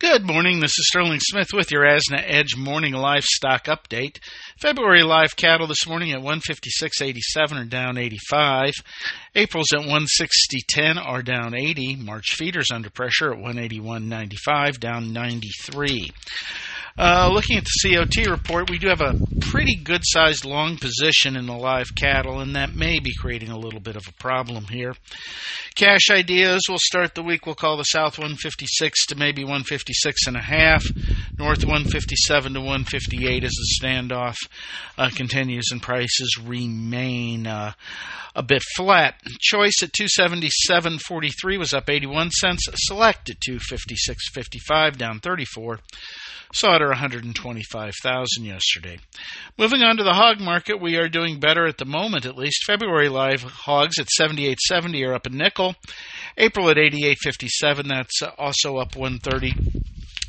Good morning. This is Sterling Smith with your Asna Edge morning livestock update. February live cattle this morning at 156.87 are down 85. April's at 160.10 are down 80. March feeders under pressure at 181.95 down 93. Uh, looking at the COT report, we do have a pretty good sized long position in the live cattle, and that may be creating a little bit of a problem here. Cash ideas We'll start the week. We'll call the South 156 to maybe 156 and a half. North 157 to 158 as the standoff uh, continues and prices remain uh, a bit flat. Choice at 277.43 was up 81 cents. Select at 256.55 down 34. Slaughter 125,000 yesterday. Moving on to the hog market, we are doing better at the moment at least. February live hogs at 78.70 are up a nickel. April at 88.57, that's also up 130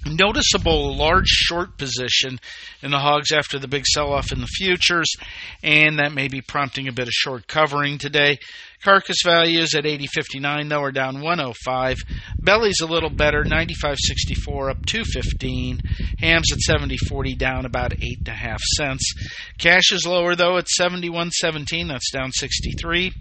noticeable large short position in the hogs after the big sell off in the futures, and that may be prompting a bit of short covering today. Carcass values at 80.59 though are down 105. Belly's a little better, 95.64 up 215. Hams at 70.40 down about eight and a half cents. Cash is lower though at 71.17. That's down 63.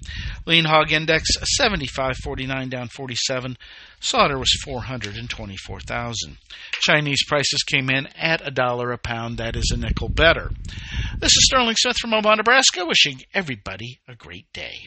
Lean hog index 75.49 down 47. Slaughter was 424,000. Chinese prices came in at a dollar a pound. That is a nickel better. This is Sterling Smith from Omaha, Nebraska, wishing everybody a great day.